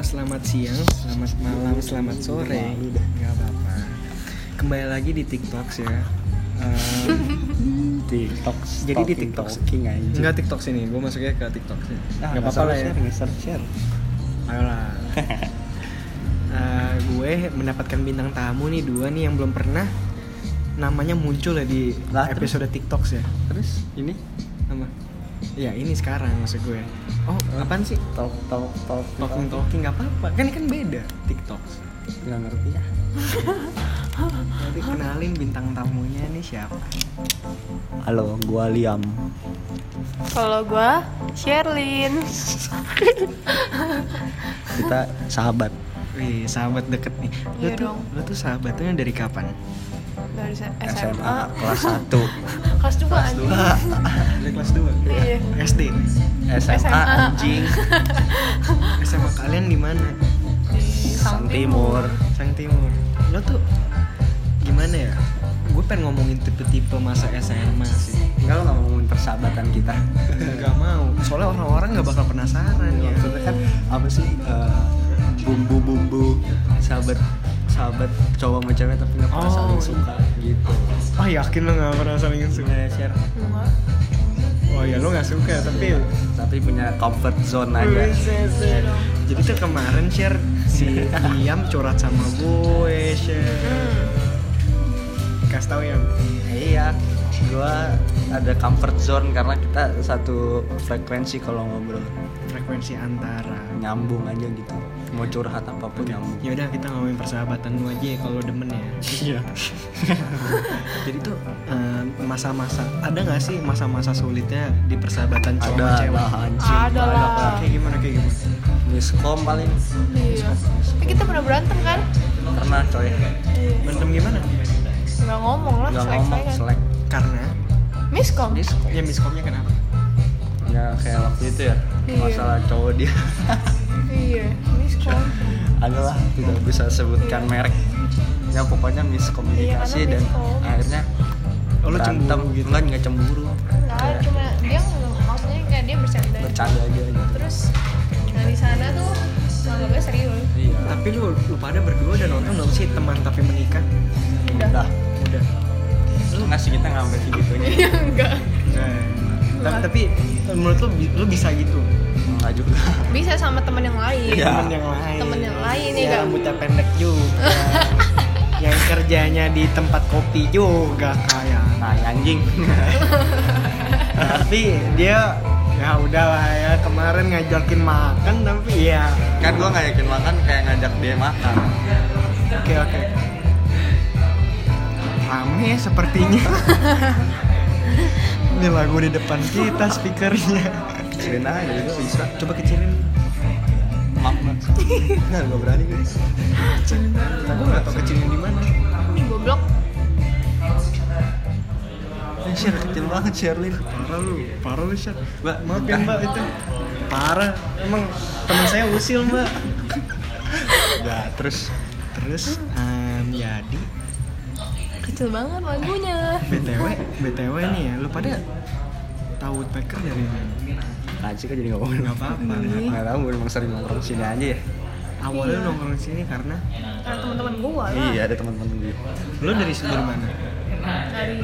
selamat siang, selamat malam, selamat sore. Nggak apa-apa. Kembali lagi di TikTok ya. Ehm, TikTok. Jadi di TikTok. aja. enggak TikTok sini, gue masuknya ke TikTok sih. Nah, Nggak apa-apa lah ya. Share, share, share. Ayolah. Eh, gue mendapatkan bintang tamu nih dua nih yang belum pernah namanya muncul ya di Lah, terus? episode TikTok ya. Terus ini Apa? Ya ini sekarang maksud gue. Oh, apaan sih? talk talk talk Talking talking nggak apa-apa. Kan ini kan beda TikTok. Nggak ngerti ya. Nanti kenalin bintang tamunya nih siapa? Halo, gua Liam. Kalau gua Sherlyn. Kita sahabat. Wih, sahabat deket nih. Lu Iya tuh, dong. lu tuh sahabatnya dari kapan? Dari SMA SMA. kelas 1 Kelas 2 anjing. Dari kelas 2. Iya. SD. SMA SMA. anjing SMA kalian di mana? Di Sang Timur. Sang Timur. Lo tuh gimana ya? Gue pengen ngomongin tipe-tipe masa SMA sih. Enggak lo nggak mau ngomongin persahabatan kita Gak mau. Soalnya orang-orang gak bakal penasaran ya. Maksudnya kan apa sih eh, bumbu-bumbu sahabat sahabat cowok sama cewek tapi nggak pernah Oh. saling suka gitu. Oh yakin lo gak pernah saling suka? Punya share. Oh ya lo gak suka tapi tapi punya comfort zone aja. Iya. Jadi tuh kemarin share si Liam curhat sama gue share. Kasih tau ya. Iya, gua ada comfort zone karena kita satu frekuensi kalau ngobrol Frekuensi antara. nyambung aja gitu. Mau curhat apa pun. Ya udah kita ngomongin persahabatan lu aja ya kalau demen ya. Iya. Jadi tuh eh, masa-masa ada nggak sih masa-masa sulitnya di persahabatan cowok Ada cewek? lah anjing. Ada lah. Kayak gimana kayak gimana? Miskom paling Iya. Tapi kita pernah berantem kan? pernah coy. Iya. Berantem gimana? Nggak ngomong lah, Nggak selek ngomong kan. selek. Karena Miskom. Miskom. ya miskomnya kenapa? Ya kayak waktu itu ya Iya. masalah cowok dia. Iya, miskom. adalah tidak bisa sebutkan Iya. merek. Ya pokoknya miskomunikasi Iya, dan miskom. akhirnya Oh, lu cemburu gitu? Enggak, enggak cemburu. Enggak, Kayak cuma dia nggak- maksudnya kayak dia bercanda. bercanda aja gitu. Terus nah di sana tuh nganggapnya serius. Iya. Tapi lu lu pada berdua udah nonton belum sih teman tapi menikah? Udah. Udah. Lu ngasih kita nggak sampai segitunya. Iya, enggak. Nah, tapi, tapi menurut lu lu bisa gitu? Enggak juga. Bisa sama teman yang lain. Iya. Temen yang lain. Temen yang lain ya, ya, rambutnya pendek juga. yang kerjanya di tempat kopi juga kayak. Nah, anjing. tapi dia ya udahlah ya kemarin ngajakin makan tapi ya kan gua nggak yakin makan kayak ngajak dia makan. oke oke rame sepertinya ini lagu di depan kita speakernya Kecilin aja juga bisa. coba kecilin Maaf, Mas. Nggak, gak berani gue. kecilin gue nggak tau kecilin di mana Ih, goblok. Eh, share kecil banget, Sherlyn. parah lu parah lu Syar Mbak, maaf ya mbak itu parah emang teman saya usil mbak Enggak, terus terus em, jadi Kecil banget lagunya. btw btw nih ya lu pada tahu woodpecker dari mana Aji kan jadi ngomongin nggak apa-apa Nggak tahu, gue emang sering nongkrong sini aja ya. awalnya Iya. nongkrong sini karena Karena teman-teman gua lah. Iya, ada teman-teman gue. lu dari dari mana Dari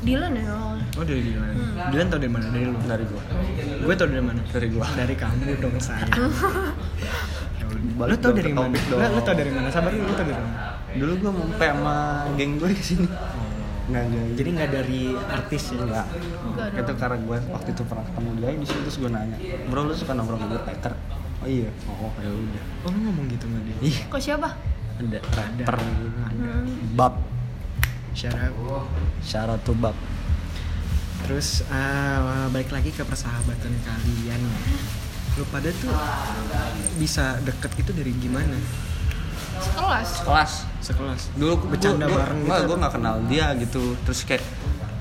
Dylan ya. awalnya. oh dari Dilan Hmm. Dilan tau dari mana dari lu Dari gue. gue tau dari mana Dari gua. dari kamu dong saya lu Balik tau dari mana lu, lu tau dari mana sabar lu lu tau dari mana Dulu gue mumpe sama geng gue di sini. Nggak, nggak. jadi nggak dari artis ya enggak. Enggak Itu karena gue waktu itu pernah ketemu dia di situ terus gue nanya, bro lu suka nongkrong di Packer? Oh iya. Oh ya udah. oh lu ngomong gitu sama dia Ih, Kok siapa? ada rapper gitu. Hmm. Bab, syarat syarat tuh Bab. terus ah, balik lagi ke persahabatan kalian lu pada tuh bisa deket itu dari gimana Sekelas. Kelas. sekelas Dulu gue Bercanda gua- bareng Enggak, gitu gue nggak kenal dia gitu. Terus kayak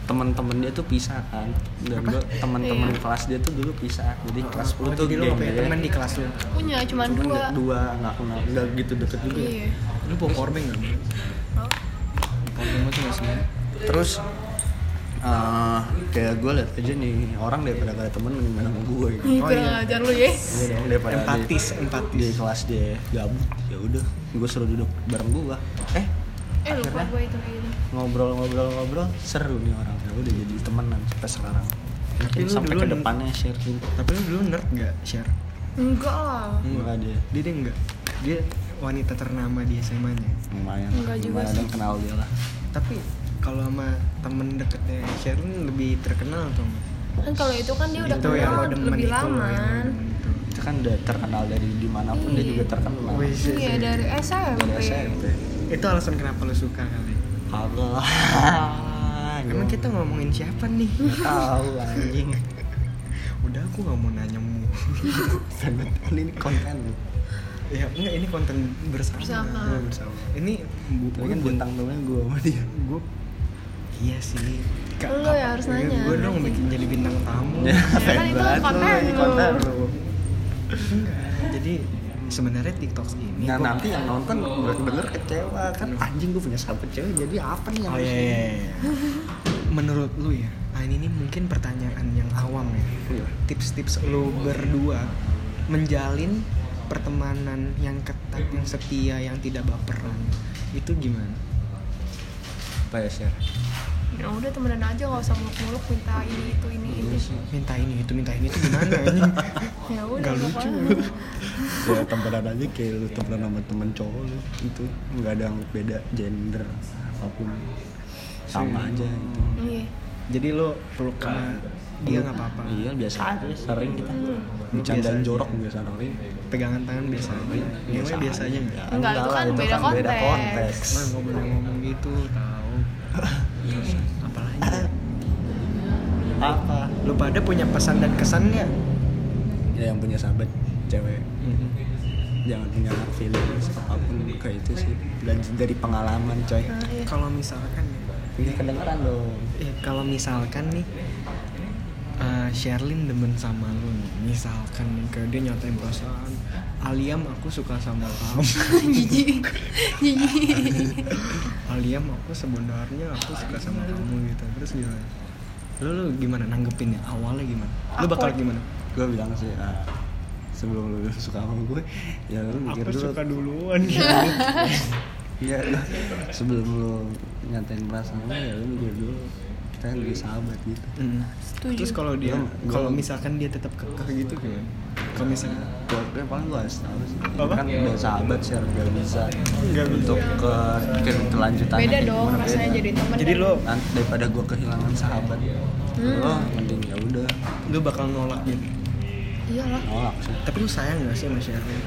teman-teman dia tuh pisah kan dan gue teman-teman Iya. kelas dia tuh dulu pisah jadi kelas 10 oh, tuh jadi lu geng gak punya dia. teman di kelas lu Punya cuma Cuman dua. nggak- dua nggak kenal nggak gitu deket juga Iya. lu bawa powerbank gak? Oh. powerbank lu tuh gak sih terus Eh, kayak gue liat aja nih orang daripada gak ada temen mendingan sama gue gitu. Oh, iya. ajar lu ya. Iya dong daripada Empatis, di, empatis. di kelas dia gabut ya udah gue suruh duduk bareng gue eh Eh lupa Akhirnya? gue itu kayak gitu. ngobrol-ngobrol-ngobrol seru nih orang ya udah jadi temenan sampai sekarang Tapi lu sampai dulu ke depannya share gitu Tapi lu dulu nerd gak share? Enggak lah. enggak dia Dia dia enggak. Dia wanita ternama di SMA-nya. lumayan Enggak juga lumayan sih. kenal dia lah Tapi kalau sama temen deketnya Sherlyn lebih terkenal atau enggak? Kan kalau itu kan dia udah itu yang lo kenal demen lebih itu lama. demen itu. itu kan udah terkenal dari di mana pun dia Iya. juga terkenal Iya sih. dari SMP. dari SMP Itu alasan kenapa lo suka kali. kagak lah Emang kita ngomongin siapa nih? Tahu anjing Udah aku nggak mau nanya mu. kan ini konten ya enggak ini konten bersama. Bersama. Iya, bersama. Ini bu, Tapi kan bintang tamunya gue sama dia gue Iya sih. Kak, Lu ya harus nanya. Gue dong bikin jadi bintang tamu. Ya, kan itu konten ini lu. konten lu. Enggak. Jadi sebenarnya TikTok ini Nah gua- nanti yang nonton bener-bener kecewa kan anjing gue punya sahabat cewek jadi apa nih yang Oh harus iya, iya, iya. Menurut lu ya, ah, ini nih mungkin pertanyaan yang awam ya. Iya. Tips-tips lu berdua menjalin pertemanan yang ketat, yang setia, yang tidak baperan itu gimana? apa ya share Ya udah temenan aja nggak usah muluk-muluk minta ini itu ini Iya itu. sih. Minta ini itu, minta ini itu gimana anjing? Ya udah Nggak lucu. ya temenan aja kayak lu temenan sama temen cowok lu itu nggak ada yang beda gender apa pun sama aja gitu Iya. Jadi lu peluk sama dia nggak apa-apa. iya biasa aja sering kita Biasa bercandaan jorok biasa sering Pegangan tangan biasa aja. Biasa, biasa aja nggak? Enggak, itu kan beda beda konteks. Nah, nggak boleh ngomong gitu, Apalagi? apa? Lu pada punya pesan dan kesan nggak? ya yang punya sahabat cewek. Jangan punya hard feelings apa pun kayak itu sih. Belajar dari pengalaman coy. Nah, iya. Kalau misalkan ya, ini kedengeran dong. Eh, kalau misalkan nih eh, Sherlyn demen sama lu nih, misalkan nih kayak dia nyatain perasaan Aliam aku suka sama kamu. Jijik. Jijik. Aliam aku sebenarnya aku suka sama kamu gitu. Terus gimana? Lu, lu gimana nanggepin ya? Awalnya gimana? Lu bakal gimana? Gue bilang sih ah, sebelum lu suka sama gue ya lu mikir dulu. duluan. Iya, lu sebelum lu nyatain perasaan lu ya lu mikir dulu. Kita kan lagi sahabat gitu. Hmm. Setuju. terus kalau dia kalau misalkan dia tetap kekeh gitu gimana kalau gue gue paling gue harus tahu sih Apa? kan udah sahabat sih harus gak bisa Nggak bisa. untuk ke ke kelanjutannya Beda dong rasanya beda. jadi temen. jadi kan. lo daripada gue kehilangan sahabat Hmm. lo mending ya udah lu bakal nolak gitu Iyalah. nolak sih tapi lu sayang gak sih sama Sherlyn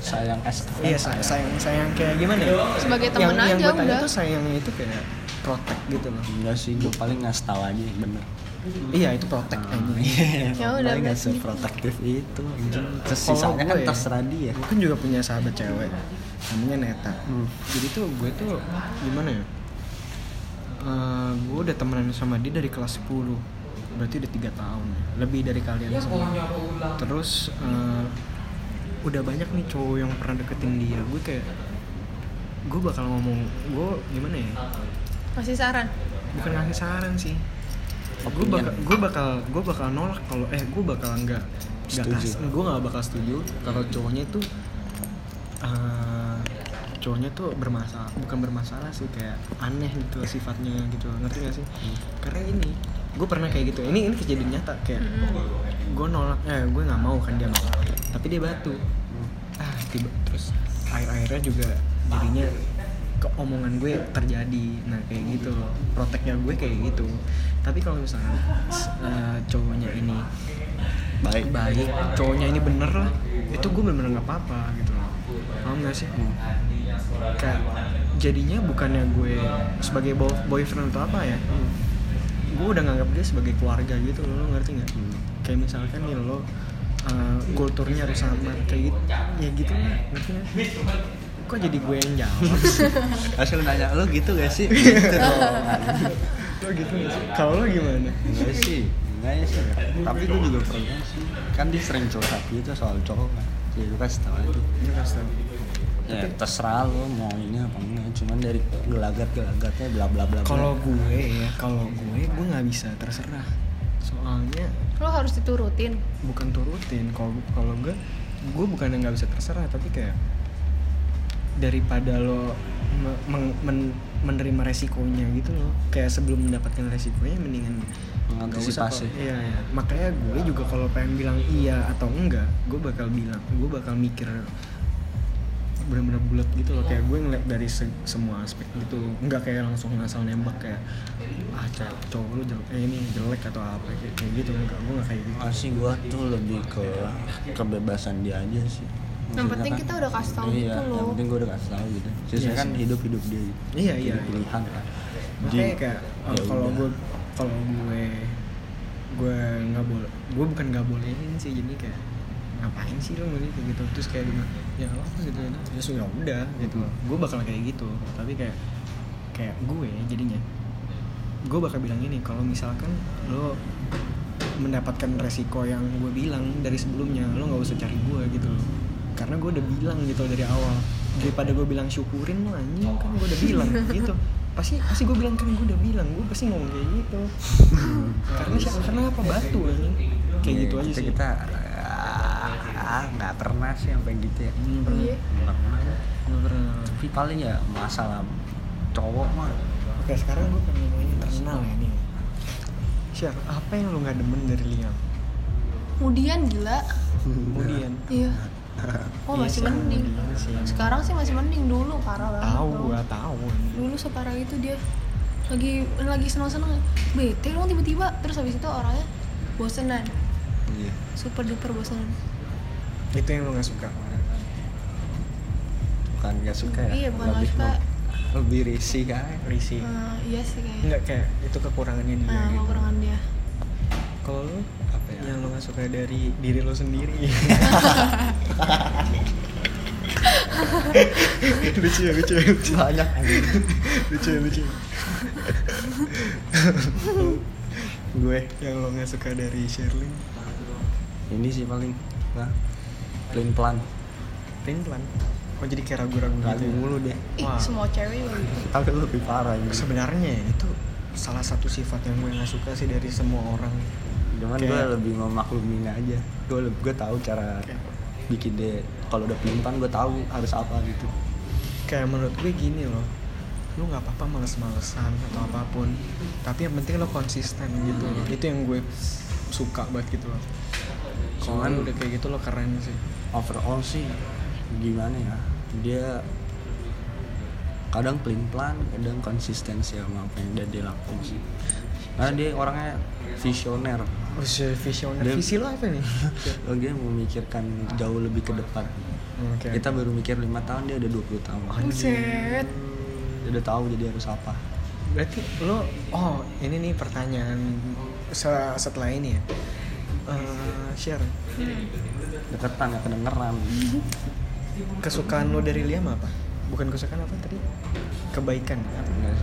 sayang es Iya say- sayang sayang kayak gimana ya? Sebagai yang, temen yang aja gue tanya udah. tuh sayangnya itu kayak protect gitu loh. enggak sih gue paling ngasih tahu aja yang bener Iya itu protect aja. Ya udah, nggak seprotektif itu anjing. terus sisanya kan gue ya, terserah dia Gue kan juga punya sahabat cewek namanya Neta. Hmm. Jadi tuh gue tuh gimana ya? Eh, gue udah temenan sama dia dari kelas 10 berarti udah tiga tahun lebih dari kalian semua terus eh, udah banyak nih cowok yang pernah deketin dia gue kayak gue bakal ngomong gue gimana ya Masih saran. bukan ngasih saran sih gue bakal gue bakal gue bakal nolak kalau eh gue bakal nggak nggak Setuju. kas- gue nggak bakal setuju kalau cowoknya tuh eh, cowoknya tuh bermasalah bukan bermasalah sih kayak aneh gitu sifatnya gitu. Ngerti gak sih? Karena ini gue pernah kayak gitu. Ini ini kejadian nyata kayak gue nolak eh gue nggak mau kan dia mau tapi dia batu. Ah tiba terus air airnya juga jadinya ke omongan gue terjadi. Nah kayak gitu. Proteknya gue kayak gitu tapi kalau misalnya s- eh, cowoknya ini baik baik cowoknya ini bener lah itu gue bener-bener nggak apa-apa gitu loh paham gak sih kayak jadinya bukannya gue sebagai bo- boyfriend atau apa ya gue udah nganggap dia sebagai keluarga gitu loh lo ngerti nggak Hmm. kayak misalkan nih lo uh, kulturnya harus sama kayak gitu ya gitu lah ngerti nggak kok jadi gue yang jawab sih? Asal nanya lo gitu gak sih? gitu dong. Lo gitu nggak sih kalau lo gimana Enggak sih, enggak sih. Tapi gue juga pernah sih. Kan dia sering curhat gitu soal cowok kan. Jadi lu kasih tau aja. Ini kasih tau. ya terserah lo mau ini apa enggak cuman dari gelagat gelagatnya bla bla bla kalau gue ya kalau gue gue nggak bisa terserah soalnya lo harus diturutin bukan turutin kalau kalau gue gue bukan yang nggak bisa terserah tapi kayak daripada lo me- meng- men- menerima resikonya gitu loh. Kayak sebelum mendapatkan resikonya mendingan Mengantisipasi. iya, iya. Makanya gue juga kalau pengen bilang iya atau enggak gue bakal bilang gue bakal mikir benar-benar bulat gitu loh. Kayak gue ngeliat dari se- semua aspek gitu. Nggak kayak langsung ngasal nembak kayak ah cowok cowok lu jelek eh, ini jelek atau apa kayak, kayak gitu. Enggak gue nggak kayak gitu. Sih gua tuh lebih ke kebebasan dia aja sih yang penting kan- kita udah kasih tahu iya, gitu yang loh. penting gua udah kasih tahu gitu. Sisanya Iya kan sih. hidup hidup dia gitu. Iya, iya. Jadi pilihan kan makanya Jadi, kayak ya uh, kalau gue kalau gue gue nggak boleh gue bukan nggak bolehin sih. Jadi kayak ngapain sih lo ngomong kayak gitu? Terus kayak bilang, ya apa gitu? Ya ya sudah udah gitu. Gue bakal kayak gitu. Tapi kayak kayak gue jadinya. Gue bakal bilang ini kalau misalkan lo mendapatkan resiko yang gue bilang dari sebelumnya lo nggak usah cari gue gitu loh karena gue udah bilang gitu dari awal. Daripada gue bilang syukurin lo anjing kan gue udah bilang gitu. Pasti pasti gue bilang kan gue udah bilang gue pasti ngomong kayak gitu. Karena siapa karena apa? Batu anjing. Kayak gitu aja kita, sih. kita ah, nggak pernah sih sampai gitu ya. Hmm, Iya. nggak pernah. Nggak pernah. Tapi paling ya masalah cowok mah. Oke sekarang gue pengen ngomongin internal ya nih siapa apa yang lo nggak demen dari Liam kemudian gila. Kemudian iya oh masih sih, mending. sih. sekarang sih masih mending dulu parah banget tahu bro. gue tahu. Dulu separah itu dia lagi lagi seneng seneng bete dong tiba-tiba. Terus habis itu orangnya bosenan. Iya. Super duper bosenan. Itu yang lo nggak suka? Bukan nggak suka ya? Iya, bukan nggak lebih suka. lebih risih kan? Risih. Eh, iya sih kayaknya. Enggak kayak itu kekurangannya dia nah gitu. kekurangan dia. Kalau lu apa ya yang lo gak suka dari diri lo sendiri. lucu ya, lucu ya, lucu. banyak lucu ya, lucu. Gue yang lo gak suka dari Sherlyn, ini sih paling nah plan Plain plan. Oh jadi kayak ragu-ragu ragu gitu. ya? mulu ih Wah. semua cewek gitu tapi lebih parah ini Sebenarnya itu salah satu sifat yang gue gak suka sih dari semua orang. Cuman Kayak- gue lebih memaklumin aja. Gue gue tahu cara Kayak- bikin dia kalau udah pelin plan gue tahu harus apa gitu. Kayak menurut gue gini loh. Lu nggak apa-apa males-malesan atau apa pun tapi yang penting lo konsisten gitu loh. Itu yang gue suka banget gitu loh. Kalau udah kayak gitu lo keren sih. overall sih gimana ya? Dia kadang pelin plan kadang konsistensi sama apa yang dia lakuin sih. Karena dia orangnya visioner visioner Dia- visi lo apa nih dia memikirkan jauh lebih ke depan. Oke. kita baru mikir lima tahun dia udah 20 tahun. Buset. Dia udah tahu jadi harus apa. Berarti lo oh ini nih pertanyaan se- setelah ini ya. Eh, share Hmm. deketan ya kedengeran. Kesukaan lo dari Liam apa? Bukan kesukaan apa tadi? Kebaikan.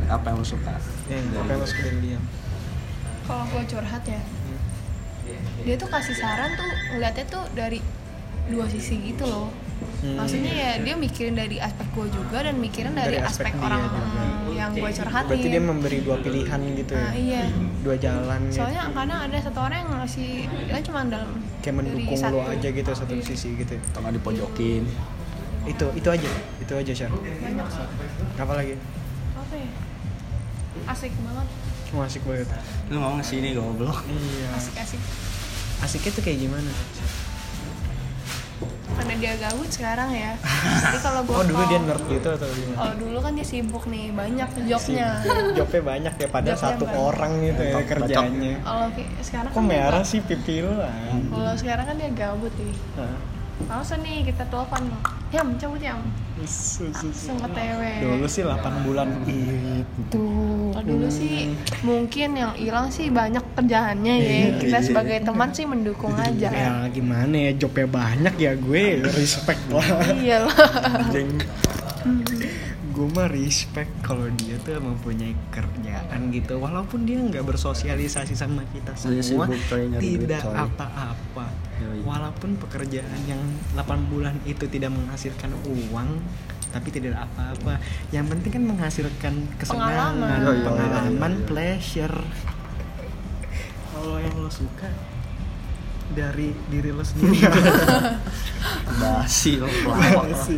Apa yang lu suka? Yang apa yang lo suka dari Liam? Kalau gue curhat ya dia tuh kasih saran tuh ngeliatnya tuh dari dua sisi gitu loh Hmm. maksudnya ya dia mikirin dari aspek gue juga dan mikirin dari, Dari aspek, aspek dia orang juga. yang gue curhatin berarti dia memberi dua pilihan gitu ya Nah, iya. dua jalan gitu. soalnya kadang ada satu orang yang ngasih dia cuma dalam kayak mendukung dari lo satu. aja gitu satu Iya. sisi gitu ya. atau nggak dipojokin itu itu aja itu aja Syar banyak sih apa lagi apa ya asik banget Wah, asik banget lu mau nge sini goblok. Iya. Asik asik. Asiknya tuh kayak gimana? Karena dia gabut sekarang ya. Jadi kalau gue oh dulu dia nerd gitu atau gimana? Oh dulu kan dia sibuk nih banyak jobnya. Jobnya banyak ya padahal Jobnya satu banyak. orang gitu ya Bacok, kerjanya. Kalau ki- sekarang kok kan dia merah sih pipi lu lah kalau sekarang kan dia gabut nih. Hah? Langsung nih kita telepon Yam cabut su- langsung ke TW dulu sih 8 bulan itu Kalau dulu sih mungkin yang hilang sih banyak kerjaannya ya. Iya, kita iya. sebagai teman sih mendukung aja. ya gimana ya jobnya banyak ya gue respect lah. Iya lah mah respect kalau dia tuh mempunyai kerjaan gitu. Walaupun dia nggak bersosialisasi sama kita semua tidak apa-apa. Yoi. walaupun pekerjaan yang 8 bulan itu tidak menghasilkan uang tapi tidak apa-apa. Yang penting kan menghasilkan kesenangan Pengalaman. Oh, iya, pengalaman iya, iya. pleasure. Kalau yang lo suka dari diri lo sendiri. Basi lo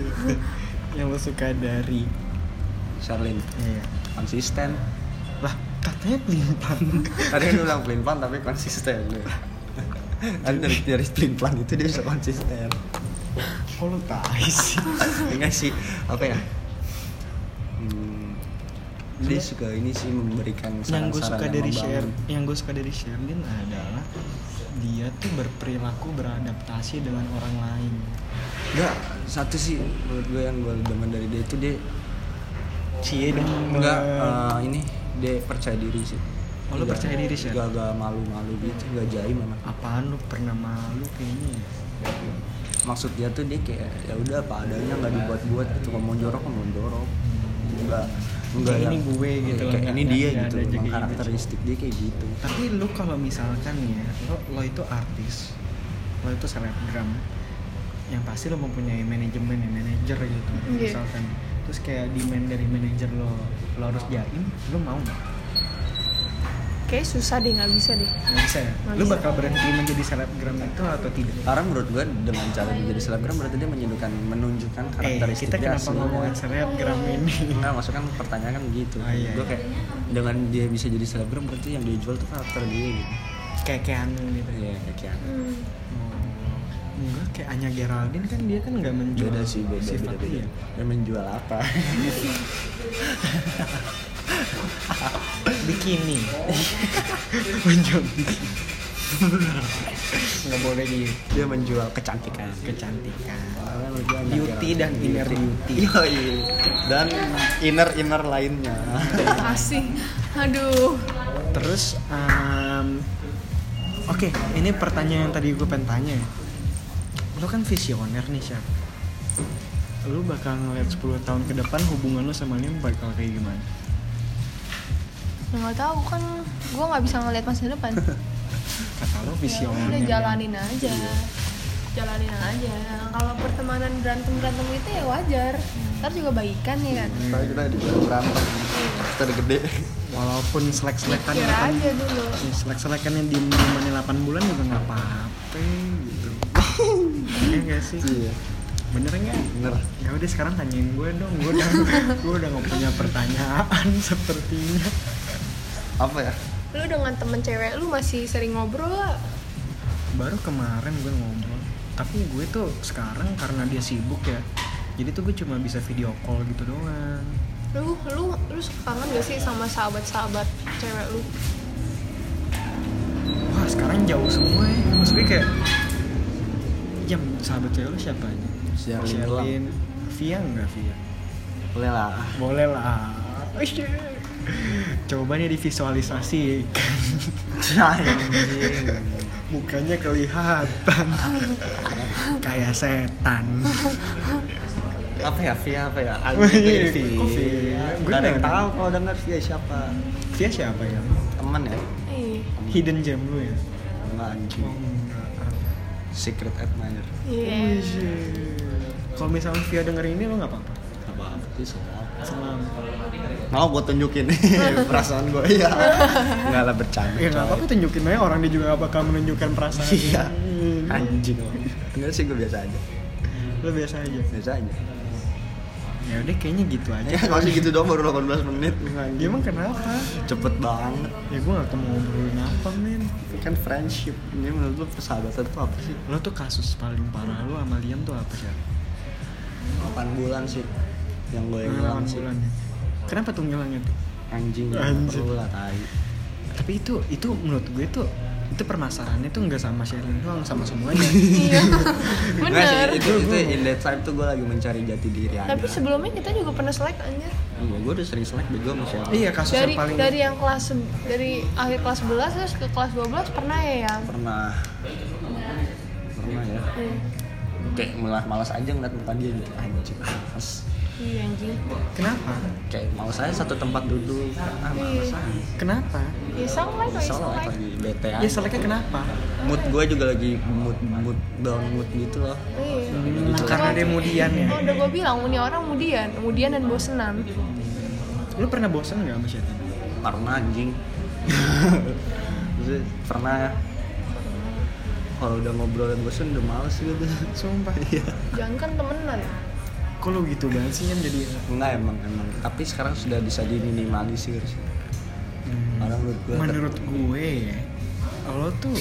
yang lo suka dari Charlene iya. konsisten. Lah katanya pelimpan tadi kan bilang pelin plan tapi konsisten. Kan dari dari pelin plan itu dia bisa konsisten. Kok lo tai sih? Enggak sih apa ya? Hmm, dia suka ini sih memberikan yang gue suka yang dari membangun. share yang gue suka dari Sherlyn adalah dia tuh berperilaku beradaptasi dengan orang lain. Enggak satu sih menurut gue yang gue demen dari dia itu dia cie dong enggak eh, ini dia percaya diri sih Oh, lu Nggak- percaya diri sih? nggak nggak malu-malu gitu nggak jaim memang apaan lu pernah malu kayaknya ya? maksud dia tuh dia kayak ya udah apa adanya nggak dibuat-buat gitu kalau mau jorok mau jorok enggak enggak ini gue gitu loh, kayak ini dia gitu emang karakteristik dia kayak gitu tapi lu kalau misalkan ya lo, lo itu artis lo itu selebgram yang pasti lo mempunyai manajemen ya manajer gitu Iya. misalkan terus kayak demand dari manajer lo lo harus jaim lo mau nggak Kayak susah deh, nggak bisa deh. nggak bisa ya Nggak lo bisa. bakal berhenti menjadi selebgram itu atau tidak karena menurut gue dengan cara dia jadi selebgram berarti dia menunjukkan menunjukkan eh karakteristik kita dia kenapa ngomongin selebgram ini Enggak, maksudnya kan pertanyaan kan gitu. Ah, iya, gue iya. kayak dengan dia bisa jadi selebgram berarti yang dia jual tuh karakter dia gitu. kayak Keanu gitu Iya, kayak Kian. Hmm. Enggak kayak Anya Geraldine kan dia kan nggak menjual Beda sih, beda, sifat beda, beda. dia Dia menjual apa? bikini menjual bikini nggak boleh di dia menjual kecantikan. kecantikan beauty dan inner beauty Yoi. Dan inner inner lainnya. Asik. Aduh. terus em, oke ini pertanyaan yang tadi gue pengen tanya ya. Lo kan visioner nih Syah lu bakal ngeliat 10 tahun ke depan hubungan lo sama Lim bakal kayak gimana Ya nggak tahu kan, gue nggak bisa ngeliat masa depan. kata lo Ya visioner udah kan? jalanin aja. Jalanin aja. Kalau pertemanan berantem berantem itu ya wajar. Ntar juga baikan ya kan. Tapi kita di berantem. Kita udah gede. walaupun selek-selekan Pikir kan aja dulu. selek-selekan yang di di mana 8 bulan juga nggak apa-apa Iya gak sih Iya. bener nggak Bener. ya udah sekarang tanyain gue dong gue udah gue udah nggak punya pertanyaan sepertinya Apa ya? Lu dengan temen cewek lu masih sering ngobrol gak? baru kemarin gue ngobrol tapi gue tuh sekarang karena dia sibuk ya jadi tuh gue cuma bisa video call gitu doang Lu, lu, lu suka kangen gak sih sama sahabat-sahabat cewek lu? wah sekarang jauh semua ya maksud gue kayak jam sahabat cewek lu siapa aja Sherlyn. Sherlyn. Via enggak Via? Boleh lah. boleh lah. Coba nih divisualisasikan Anjing. mukanya kelihatan. Kayak setan. Apa ya Via? Apa ya? Via? Gue yang nggak tahu kalau denger Via siapa. Via siapa ya? Temen ya? Iya. hidden gem lu ya? Enggak anjing secret admirer. Iya. kalau misalnya Via denger ini lo nggak apa-apa? Apa apa sih soal Selamat. mau gue tunjukin. Perasaan gue iya. Nggak lah bercanda Ya nggak apa-apa tunjukin aja. Orang dia juga gak bakal menunjukkan perasaan. iya. Hmm. anjing. Enggak sih gue biasa aja. Lo biasa aja. biasa aja Ya udah kayaknya gitu aja. ya masih gitu doang baru 18 menit Ya emang kenapa? cepet banget Ya gue gak mau ngobrolin apa men. Itu kan friendship ini menurut lu persahabatan itu apa sih Lo tuh kasus paling parah lo sama Liam tuh apa sih? 8 bulan sih yang gue hilang sih bulan ya. Kenapa tuh ngilangnya tuh? anjing Anjing. lah tai Tapi itu itu menurut gue tuh itu permasalahannya tuh nggak sama Sherlyn doang sama semuanya. Iya. Bener. itu itu in that time tuh gue lagi mencari jati diri aja Tapi sebelumnya kita juga pernah selek anjir. iya gue udah sering selek bego sama siapa iya kasus Dari yang paling dari yang kelas dari akhir kelas 11 terus ke kelas 12 pernah ya yang. pernah pernah ya Iya. kayak malah malas aja ngeliat muka dia gitu anjing malas iya anjing. Kenapa? Kayak mau saya satu tempat duduk. Ah males Iya. ah kenapa ya selek lah selek lagi bete ya seleknya kenapa? Mood gue juga lagi mood mood down mood gitu loh. Iya. Hmm, karena dia mudian ya? Oh udah gue bilang ini orang mudian. Mudian dan bosenan. Lu pernah bosan nggak sama Syatin? pernah anjing. Terus pernah kalau udah ngobrol dan bosan udah males gitu. Sumpah. Iya. Jangan kan temenan kok lu gitu banget sih kan jadi enggak emang emang. Tapi sekarang sudah bisa diminimalisir sih. Karena menurut gue menurut gue ya lo tuh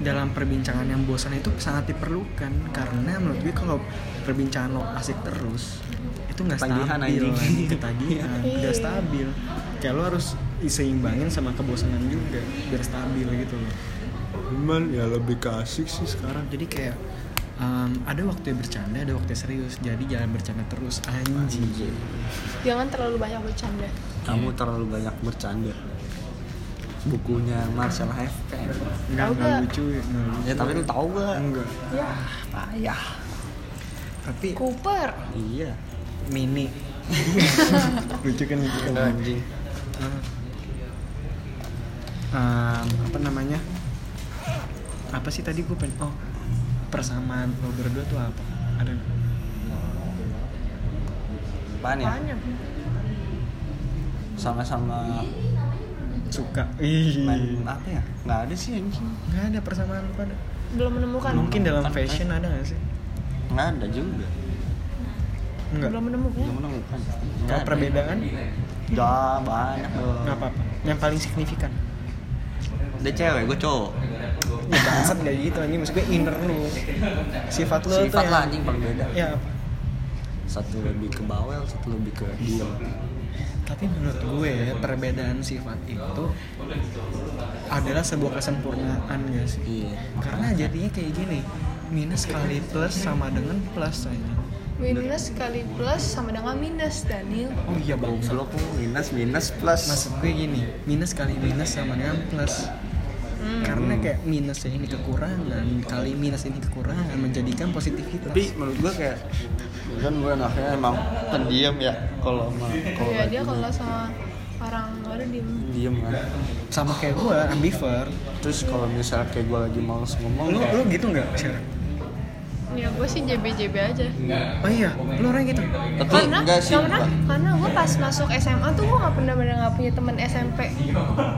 dalam perbincangan yang bosan itu sangat diperlukan. Karena menurut gue kalau perbincangan lo asik terus itu nggak stabil anjing. ketagihan nggak stabil. Kayak lo harus seimbangin sama kebosanan juga biar stabil gitu loh. Cuman ya lebih ke asik sih sekarang. Jadi kayak um, ada waktu bercanda ada waktu serius. Jadi jangan bercanda terus. Anjing. Jangan terlalu banyak bercanda. Kamu terlalu banyak bercanda. Bukunya Marcel Hefke nggak Tahu nggak nggak? lucu nggak lucu. Ya tapi lu tahu gak enggak. Ya. Payah. Tapi Cooper. Iya. Mini lucu kan lucu kan anjing. Um, apa namanya? Apa sih tadi gue pengen oh persamaan lo berdua tuh apa? Ada nggak? apaan ya? Banyak. Sama-sama suka. Ih. Main apa ya? Nggak ada sih anjing. Nggak ada persamaan lu pada belum menemukan. Mungkin dalam fashion ada nggak sih? Nggak ada juga. Nggak. Belum menemukan. Belum menemukan. Kalau ada. perbedaan? Udah banyak dong. Nggak apa-apa. Yang paling signifikan? Dia cewek gue cowok ya bangsat nggak gitu anjing. Maksud gue inner lu. Sifat lu tuh sifat yang- lah anjing paling beda. Ya satu lebih ke bawel satu lebih ke diem. Tapi menurut gue perbedaan sifat itu adalah sebuah kesempurnaan gak sih? Iya. Karena jadinya kayak gini minus kali plus sama dengan plus aja minus kali plus sama dengan minus Daniel. Oh iya bang goblok lu minus minus plus. Maksud gue gini minus kali minus sama dengan plus Hmm. karena kayak minusnya ini kekurangan kali minus ini kekurangan menjadikan positivitas. Tapi menurut gue kayak kan gue anaknya emang pendiam ya kalau sama kalau ya dia kalau sama orang baru diem. Diem kan? Sama kayak gue ambivert. Terus kalau misalnya kayak gue lagi males ngomong lu kayak, lu gitu nggak? Ya gue sih JB JB aja oh iya? Lu orang gitu? Tapi karena enggak sih. karena karena gue pas masuk SMA tuh gue nggak pernah bener nggak punya temen SMP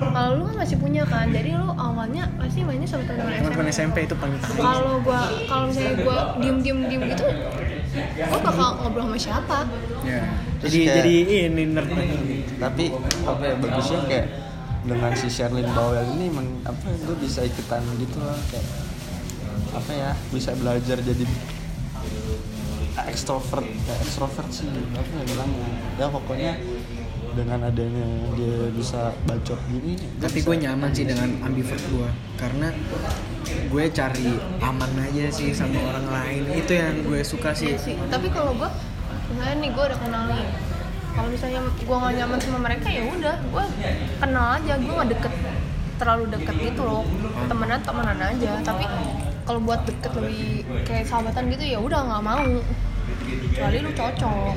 kalau lu kan masih punya kan jadi lu awalnya pasti mainnya sama teman-teman SMP SMP itu paling kalau gue kalau misalnya gue diem diem diem gitu gue bakal ngobrol sama siapa? Ya Terus jadi kayak- jadi ini nerd tapi apa ya bagusnya kayak dengan si Sherlyn Bowell ini men, apa gue bisa ikutan gitu lah kayak apa ya bisa belajar jadi extrovert kayak extrovert sih apa ya bilangnya. Ya pokoknya dengan adanya dia bisa bacot gini tapi gue nyaman sih dengan ambivert gue karena gue cari aman aja sih sama orang lain. Itu yang gue suka sih. Sih tapi kalau gue misalnya nih gue udah kenal nih kalau misalnya gue gak nyaman sama mereka ya udah gue kenal aja gue gak deket terlalu deket gitu loh. Temenan temenan aja. Tapi kalau buat deket lebih kayak sahabatan gitu ya udah nggak mau. Kecuali lu cocok.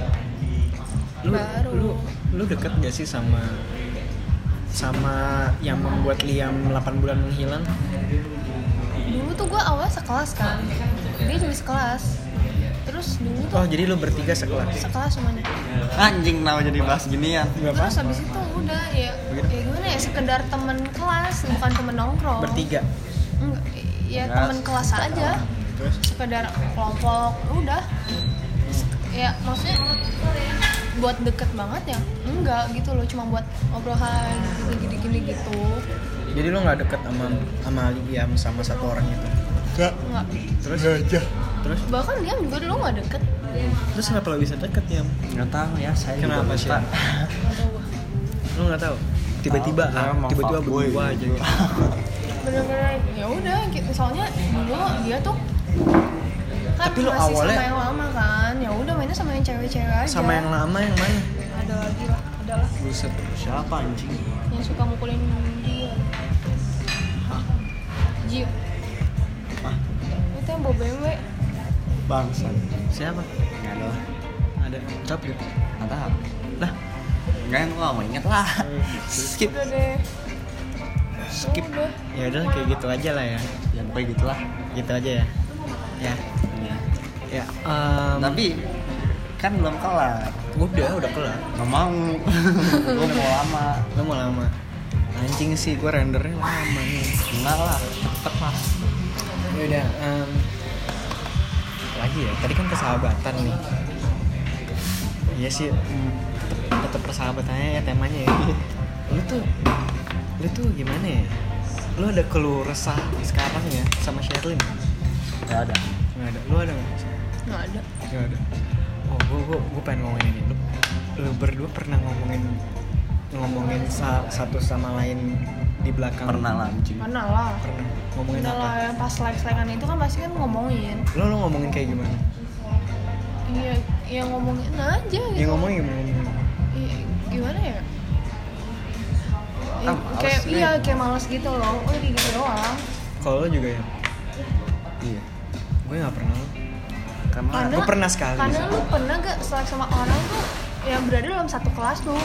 Lu baru. lu lu deket gak sih sama sama yang membuat Liam 8 bulan menghilang? Dulu tuh gue awal sekelas kan. Dia juga sekelas. Terus dulu tuh oh jadi lu bertiga sekelas? Sekelas semuanya. Anjing nama jadi bahas ginian? Gak terus habis itu udah ya ya gimana ya sekedar temen kelas bukan temen nongkrong. Bertiga? Enggak, ya Kelas. temen kelas aja. terus? Sekedar kelompok udah. Ya maksudnya buat deket banget ya enggak gitu loh. Cuma buat ngobrol hai gini gini gini gitu. Jadi lu nggak deket sama sama Liam sama satu orang itu enggak enggak terus? Aja. Terus? Bahkan dia juga dulu nggak deket. Terus kenapa lo bisa deket ya nggak tahu ya saya Kenapa sih? lupa. Nggak tahu? Tiba-tiba ah, tiba-tiba berdua aja. Gitu. gitu. bener-bener. Ya udah. gitu soalnya dulu dia tuh kan Tapi lu masih awalnya- sama yang lama kan. Ya udah mainnya sama yang cewek-cewek aja. Sama yang lama yang mana? Ada lagi lah ada lah. Buset siapa anjing? Yang suka mukulin dia. Gio ah itu yang bawa BMW bangsa. Siapa? Nggak ada ada. Gak nggak tahu. Lah. Nggak yang gua mau inget lah. Skip. udah deh skip. Ya udah kayak gitu aja lah ya. Ya pokoknya gitulah. Gitu aja ya. Ya. Ya. ya em, tapi kan belum kelar. Udah udah kelar. Nggak mau. Gua mau lama. Lo mau lama? Anjing sih gue rendernya lama nih. Enggak lah cepet lah. Ya udah em, lagi ya? Tadi kan persahabatan nih. Iya sih tetep persahabatannya ya temanya ya. Lu tuh lu tuh gimana ya? Lu ada keluh resah sekarang ya sama Sherlyn nggak ada. Nggak ada. Lu ada nggak? Nggak ada. Nggak ada. Oh gue gue gue pengen ngomongin ini. Lu, lu berdua pernah ngomongin ngomongin sa- satu sama lain di belakang? Pernah lah anjing. Mana lah. Pernah. Ngomongin Udah apa? lah yang pas like likean itu kan pasti kan ngomongin. Lo lo ngomongin kayak gimana? Iya ya ngomongin aja gitu. ya ngomongin gimana? Ngomongin Iya, gimana ya Ah, Ya, males kayak nih. iya kayak males gitu loh. Oh kayak gitu doang? Kalau lo juga ya? Iya. Gue nggak pernah. Karena karena Gua pernah sekali karena lu pernah gak selek sama orang tuh yang berada dalam satu kelas tuh?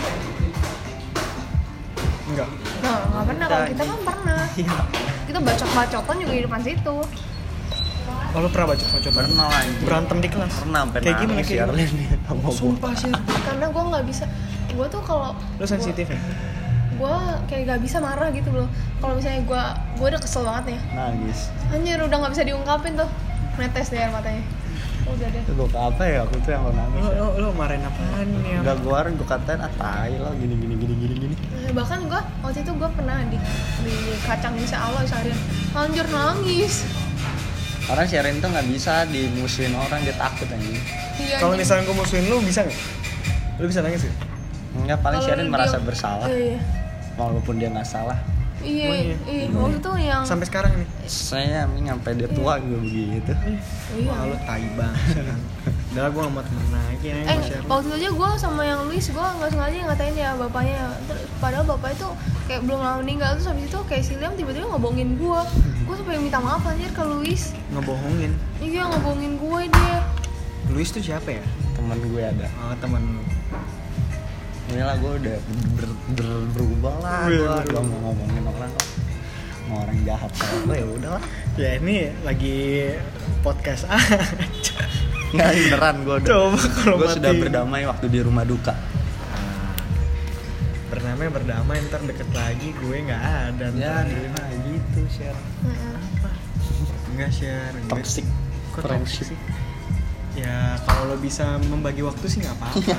Enggak nah nggak pernah. Kalau kita kan pernah. Iya. Kita bacot bacotan juga di depan situ. Oh lo pernah baca baca pernah lah berantem di kelas? Pernah sampai kayak gimana kayak ya, gimana? Sumpah sih. Karena gue nggak bisa. Gue tuh kalau lo sensitif ya gue kayak gak bisa marah gitu loh. Kalau misalnya gue gue udah kesel banget ya. Nangis. Anjir udah nggak bisa diungkapin tuh. Netes deh air matanya. Udah deh. Gue ke apa ya waktu itu yang lo nangis lo ya? lo, lo marahin apaan ya? Udah gue orang gue katain ah tai lo gini gini gini gini gini. Eh, bahkan gue waktu itu gue pernah di di kacang bisa aloy seharian. Anjir nangis. Karena Sharon tuh nggak bisa dimusuhin orang dia takut anjing. Iya kalau misalnya gue musuhin lo bisa nggak? Lo bisa nangis gak Enggak paling Sharon dia- merasa bersalah. iya walaupun dia nggak salah. Iya Oh, iya. iya waktu itu yang sampai sekarang nih saya sampai dia tua juga begitu. Iya. Wah, lo tai banget. Udah gue temen lagi nih eh waktu itu aja gue sama yang Luis gue nggak sengaja ngatain ya bapaknya. Ter- padahal bapak itu kayak belum lama meninggal. Terus habis itu kayak si Liam tiba-tiba ngebohongin gue gue sampai minta maaf anjir ke Luis. Ngebohongin? Iya ngebohongin gue dia. Luis tuh siapa ya? Teman gue ada. Oh temen lu ini lah gue udah ber, ber- berubah lah. Iya, gue berubah. gak mau ngomongin orang kok. Mau orang jahat kayak gue ya udah lah ya ini lagi podcast aja. Nggak beneran gue udah. Coba kalau gue sudah berdamai waktu di rumah duka. Berdamai berdamai ntar deket lagi gue nggak ada ya rumah gitu share. Nggak share toxic Kok toxic? Sih? ya kalau lo bisa membagi waktu sih nggak apa-apa. Iya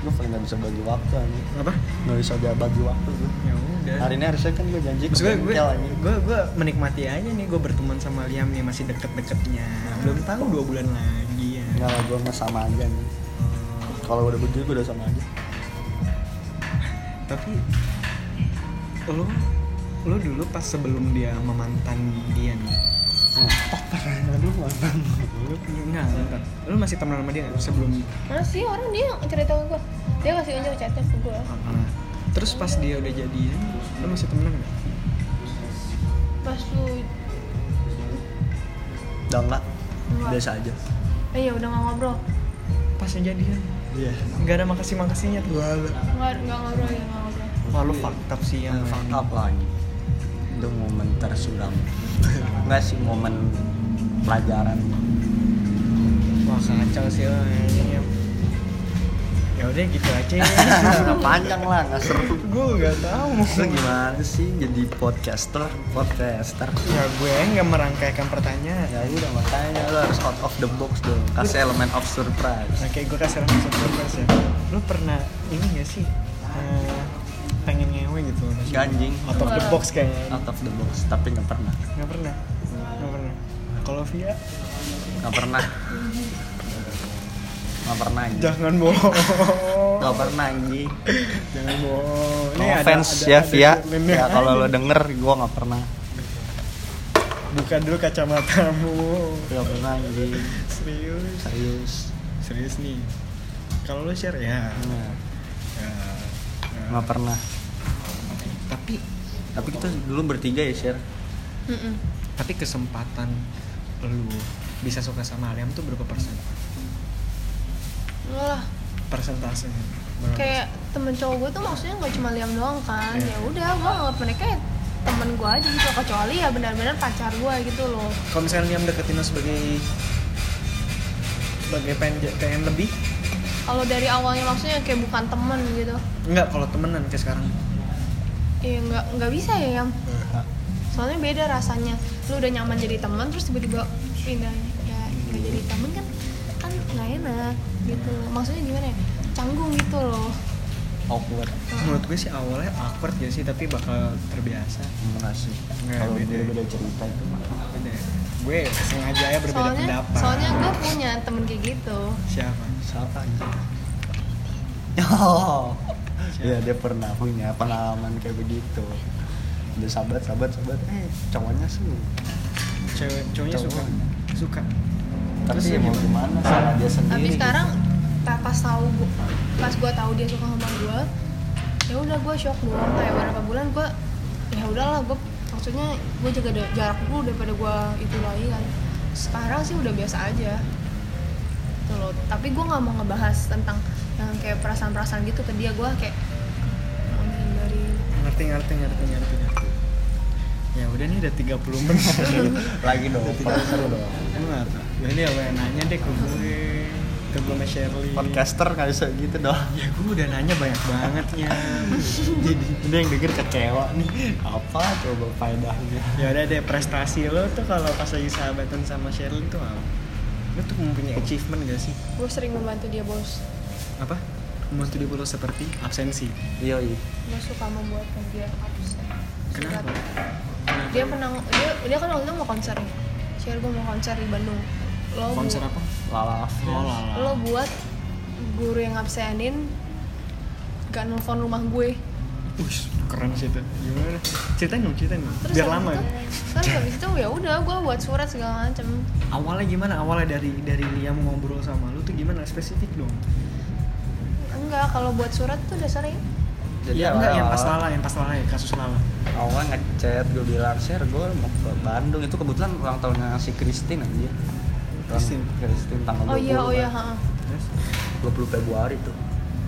gue paling gak bisa bagi waktu anjing. Apa? Gak bisa bagi waktu gue ya udah. Hari ini harusnya kan gue janji ke Maksud gue, gue, gue, gue menikmati aja nih gue berteman sama Liam nih masih deket-deketnya. Belum tahu dua bulan lagi ya. Enggak lah gue mah sama aja nih Kalau udah begitu gue udah sama aja. Tapi lo lo dulu pas sebelum dia memantan dia nih Mantan enggak bentar. lo masih temenan sama dia nggak sebelum? Mana sih orang dia yang cerita ke gue dia kasih aja chatnya ke gue Ah, terus pas dia udah jadian lo masih temenan nggak? Pas lu Udah enggak. Biasa aja. Eh ya udah nggak ngobrol. Pas jadian Iya. Nggak ada makasih makasihnya tuh. Nggak nggak ngobrol ya nggak ngobrol. Wah fucked up sih yang up lagi Itu momen tersuram. Enggak sih momen pelajaran. Wah kacau sih lo ini. Ya udah gitu aja. Ya Nggak panjang lah nggak seru. Gue nggak tahu. Lu gimana sih jadi podcaster podcaster? Ya gue nggak merangkaikan pertanyaan. Ya udah makanya lu harus out of the box dong. Kasih elemen of surprise. Nah kayak gue kasih langsung surprise ya. Lu pernah ini gak sih? Eh, Pengen ngewe gitu maksudnya? Ganjing. Out of the box kayaknya. Out of the box tapi nggak pernah. Gak pernah Gak pernah Kalau Via? Nggak pernah. Nggak pernah anjing. Jangan bohong. Nggak pernah anjing. Jangan bohong. No offense ya Via. Via ya kalau lo denger gua nggak pernah. Buka dulu kacamatamu. Nggak pernah anjing. Serius? Serius. Serius nih. Kalau lu share ya, Nah, ya, ya. nggak pernah. Tapi tapi kita dulu bertiga ya share. Mm-mm. Tapi kesempatan lu bisa suka sama Aliam tuh berapa persen? enggak lah. Persentasenya. Berapa? kayak temen cowok gue tuh maksudnya nggak cuma Liam doang kan. Iya. ya udah gue anggap mereka ya temen gue aja gitu. Kecuali ya benar-benar pacar gue gitu loh. Kalau misalnya Liam deketin lo sebagai sebagai pengen, pengen lebih? Kalau dari awalnya maksudnya kayak bukan temen gitu. Enggak kalau temenan kayak sekarang. Ya nggak nggak bisa ya yang soalnya beda rasanya. Lu udah nyaman jadi teman terus tiba-tiba pindah. Ya nggak jadi temen kan kan nggak enak gitu. Maksudnya gimana ya? Canggung gitu loh. Awkward. Menurut gue sih awalnya awkward ya sih tapi bakal terbiasa. Enggak sih? Kalau beda. beda-beda cerita itu mah. Beda. gue sengaja ya berbeda soalnya pendapat. soalnya gue punya temen kayak gitu. Siapa? Siapa anjing? Oh Iya dia pernah punya pengalaman kayak begitu udah sahabat sahabat sahabat. Eh. Cowoknya sih cewek cowoknya suka. Suka. Tapi Terus ya dia mau gimana? salah dia sendiri tapi gitu. sekarang pas tahu gua- pas gue tahu dia suka sama gue ya udah gue shock doang kayak beberapa bulan gue ya udahlah gue maksudnya gue jaga jarak dulu daripada gue itu lagi kan. Sekarang sih udah biasa aja. Gitu loh. Tapi gue nggak mau ngebahas tentang yang kayak perasaan-perasaan gitu ke dia. Gue kayak mau hindari ngerti ngerti ngerti ngerti ngerti ya udah nih udah 30 menit. Lagi dong. Seru dong. Tahu. Ya ini apa yang nanya deh ke gue ke gue sama Shirley podcaster nggak bisa gitu dong. Ya gue udah nanya banyak banget ya. Jadi ini yang denger kecewa nih. Apa coba faedahnya? Ya udah deh prestasi lo tuh kalau pas lagi sahabatan sama Shirley tuh apa? Lo tuh mempunyai achievement gak sih? Gue sering membantu dia bos. Apa? Membantu dia lo seperti absensi. Iya iya. Gue suka membuatkan dia absen. Kenapa? Surat. Dia pernah dia dia kan waktu itu mau konser nih. Share gue mau konser di Bandung. Lo konser apa? Lala oh lala. Lo buat guru yang absenin gak nelfon rumah gue. Wih, keren sih itu. Gimana? Ceritain dong ceritain dong. Terus biar lama itu, ya. kan habis itu ya udah gue buat surat segala macem. Awalnya gimana? Awalnya dari dari Liam ngobrol sama lu tuh gimana? Spesifik dong. Enggak kalau buat surat tuh udah sering ya enggak yang pas lala yang pas lala ya kasus lala. Awal ngechat gue bilang share gue mau ke Bandung. Itu kebetulan ulang tahunnya si Christine aja Christine? Christine tanggal 20 oh iya oh iya kan. ha. terus? 20 Februari tuh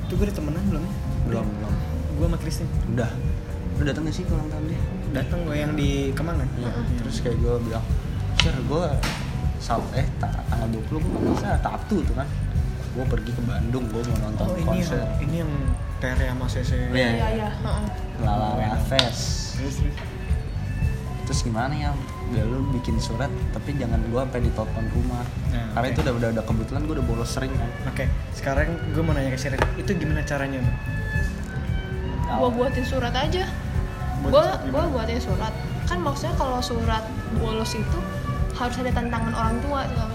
itu gue udah temenan belum ya? Belum belum. Gue sama Christine. Udah. Lu datang gak sih ke ulang tahun dia. Datang gue yang di Kemang kan? Iya. terus kayak gue bilang share gue sab eh ta- tanggal 20 gue nggak bisa Sabtu tuh kan? Gue pergi ke Bandung gue mau nonton oh ini konser. yang ini yang Tere sama Sese Iya. iya. Iya. Lala Fest terus terus? Terus gimana ya? Biar lu bikin surat tapi jangan gua sampai ditelepon rumah. Nah, karena oke. itu udah, udah udah kebetulan gua udah bolos sering kan? Oke sekarang gue mau nanya ke Sherry itu gimana caranya gue buatin surat aja. Buat surat gue gimana? buatin surat. Kan maksudnya kalau surat bolos itu harus ada tantangan orang tua segala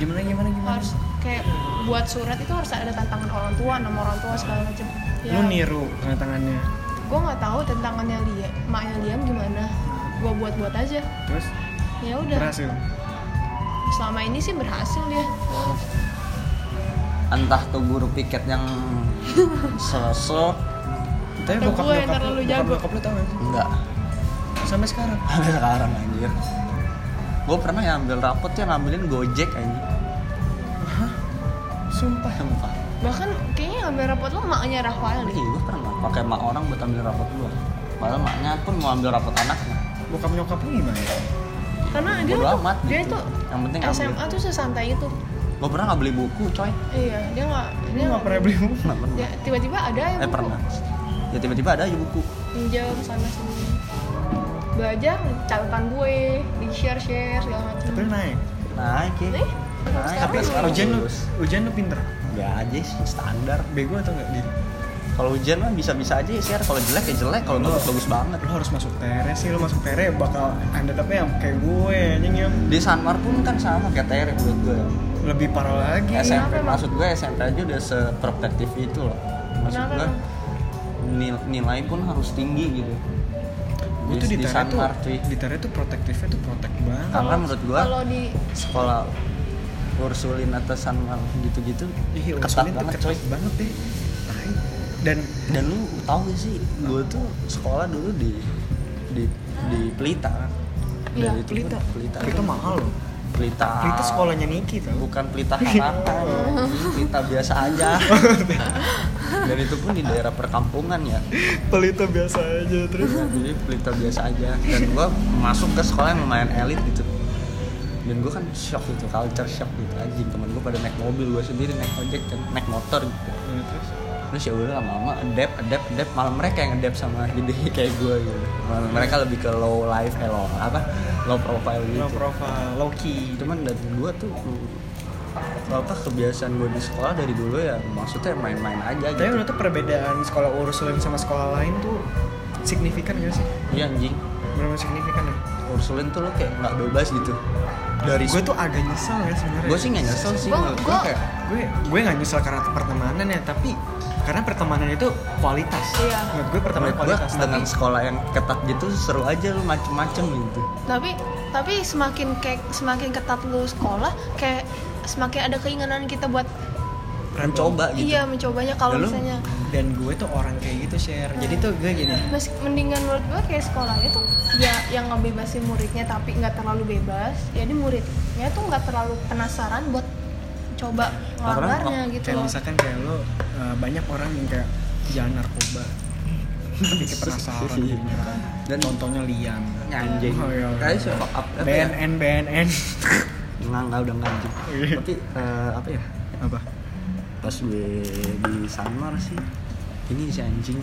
gimana gimana gimana? Harus kayak buat surat itu harus ada tantangan orang tua nama orang tua segala macem ya. lu niru tangannya gue nggak tahu tantangannya dia maknya Liam gimana. Gue buat buat aja. Terus? Ya udah. Berhasil? Selama ini sih berhasil ya entah tuh guru piket yang sosok. Tapi bokap gue yang nyokap terlalu lu bokap jago. nyokap lu tau gak sih? Enggak. Sampai sekarang? Sampai sekarang anjir. Gue pernah ya ambil rapot ya ngambilin gojek anjir sumpah. Sumpah. Bahkan kayaknya ngambil rapot lo maknya Rafael deh. Iya gue pernah pakai mak orang buat ambil rapot gua. Padahal maknya pun mau ambil rapot anaknya. Bokap nyokap gimana? Karena dia tuh, amat dia gitu. tuh Yang penting ambil. SMA tuh sesantai itu. Gue pernah nggak beli buku coy. Iya dia nggak dia gak pernah beli buku? Nggak pernah. Ya, tiba-tiba ada ya eh buku. pernah. Ya tiba-tiba ada aja buku. Pinjam sana sini belajar catatan gue di share share segala macam. Tapi naik. Naik ya nih Sekarang tapi ujian lu ujian lu pinter? Gak aja sih standar. Bego atau enggak di kalau ujian mah bisa-bisa aja ya share kalau jelek ya jelek kalau bagus bagus banget. lu harus masuk tere sih lu masuk tere bakal anda tapi yang kayak gue anjing ya di Sanmar pun kan sama kayak TR menurut gue. Lebih parah lagi. SMP emang? maksud gue SMP aja udah seprotektif itu loh. Maksud Kenapa gue nilai pun harus tinggi gitu. Gue tuh di, di tere tuh di tere tuh protektifnya tuh protek banget. Karena menurut gue kalau di sekolah Ursulin atau Sanmar gitu-gitu. Iya, ketat Ursulin tuh banget. coy banget deh. Dan dan lu tahu gak sih gue tuh sekolah dulu di di di Pelita. Kan Iya, Dan itu pelita. Pelita. Itu mahal loh. Pelita. Itu sekolahnya Niki tau. Bukan pelita harapan pelita biasa aja. Dan itu pun di daerah perkampungan ya. Pelita biasa aja terus? Nah, jadi pelita biasa aja. Dan gua masuk ke sekolah yang lumayan elit gitu dan gue kan shock gitu culture shock gitu. Anjing temen gue pada naik mobil gue sendiri naik ojek kan naik motor gitu. Nah, terus? Terus ya udah lama-lama adapt adapt adapt. Malah mereka yang adapt sama jadi kayak gue gitu. Malah mereka lebih ke low life eh low apa? Low profile gitu. Low profile, low key. Cuman dari gue tuh apa kebiasaan gue di sekolah dari dulu ya maksudnya main-main aja Tapi gitu. menurut tuh perbedaan sekolah Ursuline sama sekolah lain tuh signifikan gak sih? iya anjing. Benar signifikan ya? Ursulin tuh lo kayak nggak bebas gitu dari Gue tuh agak nyesel ya sebenarnya. Gue sih nggak nyesel sih gue kayak gue gue nggak nyesel karena pertemanan ya tapi karena pertemanan itu kualitas. Iya. menurut gue pertemanan menurut gue kualitas dengan tapi sekolah yang ketat gitu seru aja lu macem-macem gitu. Tapi tapi semakin kayak semakin ketat lu sekolah kayak semakin ada keinginan kita buat mencoba gitu. Iya mencobanya kalau lu- misalnya dan gue tuh orang kayak gitu share jadi tuh gue gini. Mas, mendingan menurut gue kayak sekolahnya tuh ya yang ngebebasin muridnya tapi nggak terlalu bebas. Jadi muridnya tuh nggak terlalu penasaran buat coba ngelanggarnya gitu kayak loh. misalkan kayak lo uh, banyak orang yang kayak jangan narkoba. Tapi penasaran kan Dan- contohnya lian anjing Oh, iya, iya. ya? BNN BNN nggak nggak udah nganjing. Iya. tapi eh, apa ya? Apa? Pas gue di Sanmar sih ini si anjing.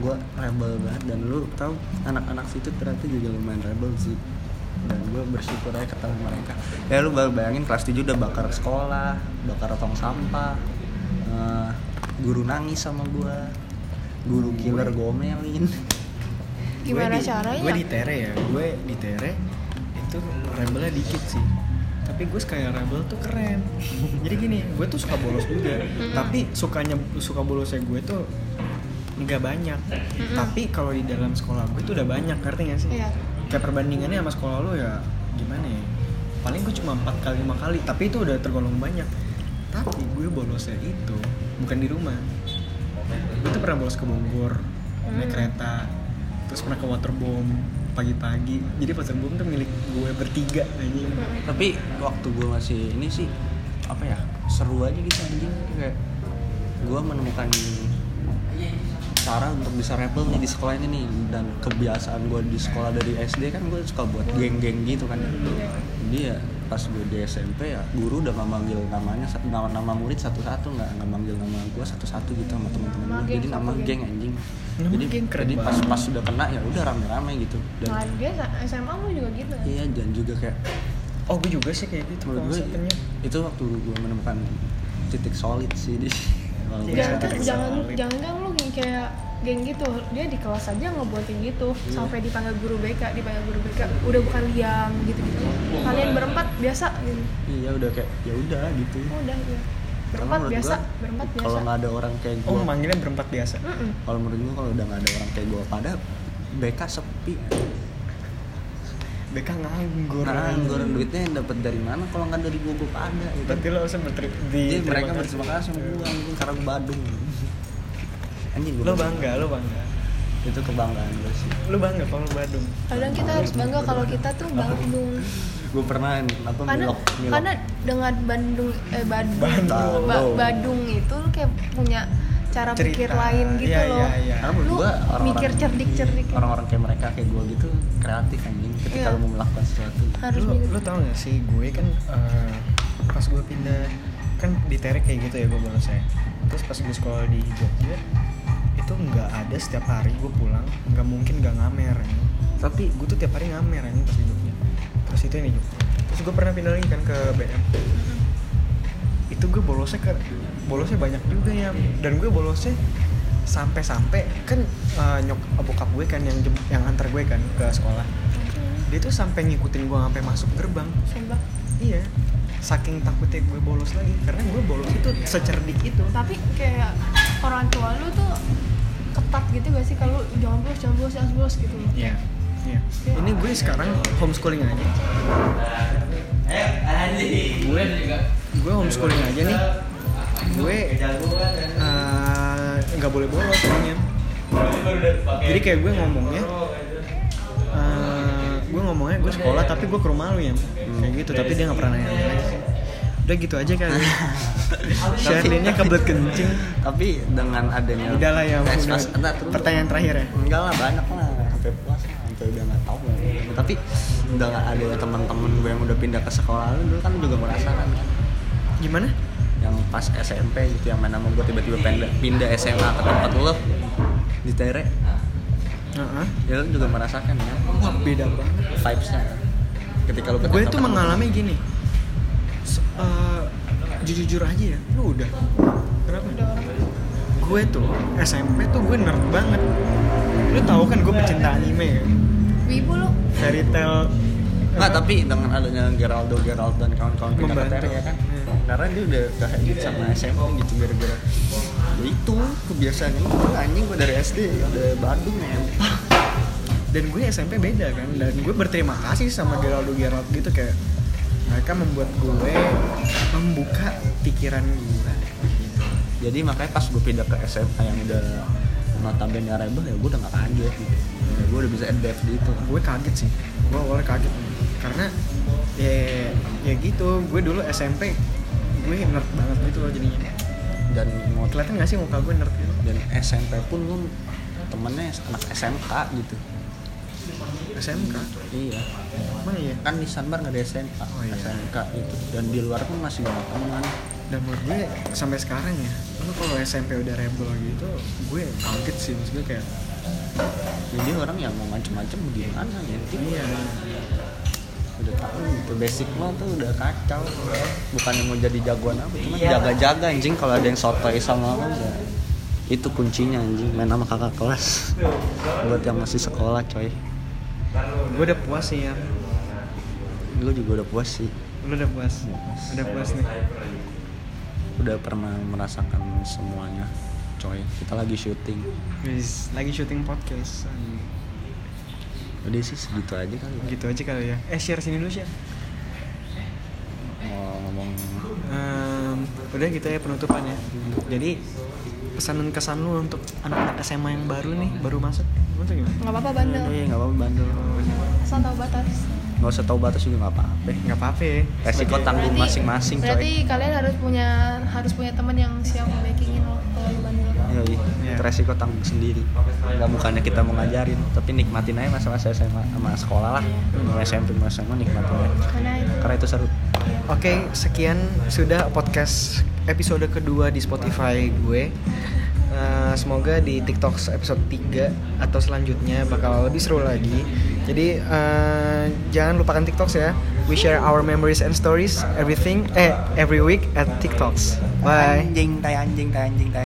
Gue rebel banget. Dan lu tahu anak-anak situ ternyata juga lumayan rebel sih. Dan gue bersyukur aja ketemu mereka. Ya lu baru bayangin kelas 7 udah bakar sekolah bakar tong sampah. Eh, guru nangis sama gue guru killer gomelin. Gimana di- caranya? Gue di tere ya. Gue di tere itu rebelnya dikit sih tapi gue kayak rebel tuh keren. Jadi gini gue tuh suka bolos juga. Tapi sukanya suka bolosnya gue tuh nggak banyak. Tapi kalau di dalam sekolah gue tuh udah banyak ngerti gak sih? Iya. kayak perbandingannya sama sekolah lo ya gimana ya? Paling gue cuma empat kali lima kali. Tapi itu udah tergolong banyak. Tapi gue bolosnya itu bukan di rumah. Gue tuh pernah bolos ke Bogor naik Hmm. kereta terus pernah ke waterbomb pagi-pagi. Jadi waterbomb tuh milik gue bertiga anjing. Tapi waktu gue masih ini sih apa ya seru aja gitu anjing. Kayak gue menemukan cara untuk bisa rebel nih di sekolah ini nih. Dan kebiasaan gue di sekolah dari SD kan gue suka buat geng-geng gitu kan jadi ya pas gue di SMP ya guru udah nggak manggil namanya nama nama murid satu-satu nggak nggak manggil nama gue satu-satu gitu sama teman-teman gue geng, jadi nama geng. geng anjing Nama jadi geng keren jadi pas banget. pas sudah kena ya udah rame-rame gitu dan nah dia SMA lu juga gitu kan? iya dan juga kayak oh gue juga sih kayak gitu menurut gue itu waktu gue menemukan titik solid sih di jangan jangan jangan lu kayak geng gitu. Dia di kelas aja ngebuatin gitu. Iya. sampai dipanggil guru BK dipanggil guru BK udah bukan liam gitu gitu kalian berempat biasa gitu. Iya udah kayak ya udah gitu. Udah ya berempat biasa gua, berempat biasa. kalau nggak ada orang kayak gue oh manggilnya berempat biasa? Mm-mm. kalau menurut gue kalau udah nggak ada orang kayak gue pada BK sepi. BK nganggur. Nganggur duitnya yang dapat dari mana? Kalau nggak dari gue gue pada ya kan? berarti lo harus berterima di Jadi terima mereka berterima kasih sama gue karena gue Badung anjing lo bangga lo bangga. Itu kebanggaan gue sih. Lo bangga kalau lo Badung. Kadang kita harus bangga kalau kita tuh Bandung gue pernah apa karena milok milok karena dengan Bandung eh Badung Bandung. Ba- Badung itu lu kayak punya cara Cerita. pikir lain gitu Iya, loh. iya, iya. Karena menurut lu gua orang-orang- mikir cerdik-cerdik. orang-orang kayak mereka kayak gue gitu kreatif anjing ketika Iya. lo mau melakukan sesuatu. Harus mikir. lo tau gak sih gue kan eh, pas gue pindah kan di Terek kayak gitu ya gue bolosnya terus pas gue sekolah di Jogja itu nggak ada setiap hari gue pulang nggak mungkin nggak ngamer anjing. tapi gue tuh tiap hari ngamer anjing pas di Jogja. Terus itu ini Jogja. Terus gue pernah pindah lagi kan ke BM itu gue bolosnya ke bolosnya banyak juga ya. Dan gue bolosnya sampai-sampai kan eh, nyok bokap gue kan yang jem- yang antar gue kan ke sekolah. Dia tuh sampai ngikutin gue sampai masuk gerbang. Sumpah. iya. Saking takutnya gue bolos lagi karena gue bolos itu secerdik itu. Tapi kayak orang tua lu tuh ketat gitu gak sih? Kalau jangan bolos jangan bolos jangan bolos gitu loh. Iya iya. Ini gue sekarang homeschooling aja. Gue gue homeschooling aja nih. Gue eh, nggak boleh bolos jadi kayak gue ngomongnya eh, gue ngomongnya gue sekolah tapi gue ke rumah lu ya kayak gitu tapi dia nggak pernah nanya udah gitu aja kali. Sherlinnya kebelet kencing. Tapi dengan adanya ya udah. entar terus pertanyaan terakhir ya? Enggak lah banyak lah. Sampai puas lah sampai udah nggak tahu lah. tapi udah nggak ada teman-teman gue yang udah pindah ke sekolah. Lu dulu kan juga merasakan kan? Gimana? Yang pas SMP gitu yang main sama gue tiba-tiba pindah, pindah SMA ke tempat lo di Tere. Heeh. ya lu juga merasakan ya. Beda banget vibesnya. Ketika lu gue tuh mengalami gini S- eh, jujur-jujur aja ya lu udah kenapa gue tuh SMP tuh gue nerd banget. Lu tahu kan gue pecinta anime kan wibu lu. Fairy tale Nggak, tapi dengan adanya Geraldo, Gerald dan kawan-kawan. Tere ya kan? Iya. Karena dia udah gak habit sama SMP gitu gara-gara. Ya itu kebiasaan itu anjing gue dari SD udah Bandung ya dan gue SMP beda kan? Dan gue berterima kasih sama Geraldo Gerald gitu kayak mereka membuat gue membuka pikiran gue. Jadi makanya pas gue pindah ke SMA yang udah notabene rebel ya gue udah gak kaget gitu. Ya, Gue udah bisa adapt gitu gue kaget sih. Gue awalnya kaget. Karena ya ya gitu. Gue dulu SMP gue nerd banget gitu loh jadinya. Dan mau kelihatan gak sih muka gue nerd gitu? Dan SMP pun lu temennya anak SMK gitu SMK Iya. Emang iya? Kan di Sanbar gak ada SMK Oh, iya. SMK gitu Dan di luar pun masih banyak teman. Dan menurut gue sampai sekarang ya lu kalau SMP udah rebel gitu gue kaget sih. Maksudnya kayak Jadi orang yang mau macem-macem gimana ya? Iya. Udah tahu gitu basic lo tuh udah kacau. Bukan yang mau jadi jagoan apa cuma Iya. jaga-jaga anjing. Kalau ada yang sotoy sama lo ya. Itu kuncinya anjing. Main sama kakak kelas. Buat yang masih sekolah coy gue udah puas sih ya. Gue juga udah puas sih. Lu udah puas? Udah puas. Nih? Udah pernah merasakan semuanya coy. Kita lagi syuting. Lagi syuting podcast. Udah sih segitu aja kali ya. gitu aja kali ya. Eh share sini dulu share. Mau ngomong Ehm, udah gitu ya penutupan ya. Jadi pesan dan kesan lu untuk anak-anak SMA yang baru nih baru masuk gimana nggak apa-apa bandel iya nggak apa-apa bandel asal tahu batas nggak usah tahu batas juga nggak apa-apa nggak apa-apa ya resiko tanggung masing-masing coy berarti kalian harus punya harus punya teman yang siap backingin lo kalau lu bandel Iya, iya. Iya. Itu resiko tanggung sendiri. Gak bukannya kita mau ngajarin, tapi nikmatin aja masa-masa SMA sama sekolah lah. Mau SMP mau SMA nikmatin aja. karena itu Karena itu seru. Oke, sekian sudah podcast episode kedua di Spotify gue. Eh, semoga di TikTok episode 3 atau selanjutnya bakal lebih seru lagi. Jadi eh, jangan lupakan TikToks ya. We share our memories and stories everything eh every week at TikToks. Bye. Anjing, tai anjing, tai anjing, tai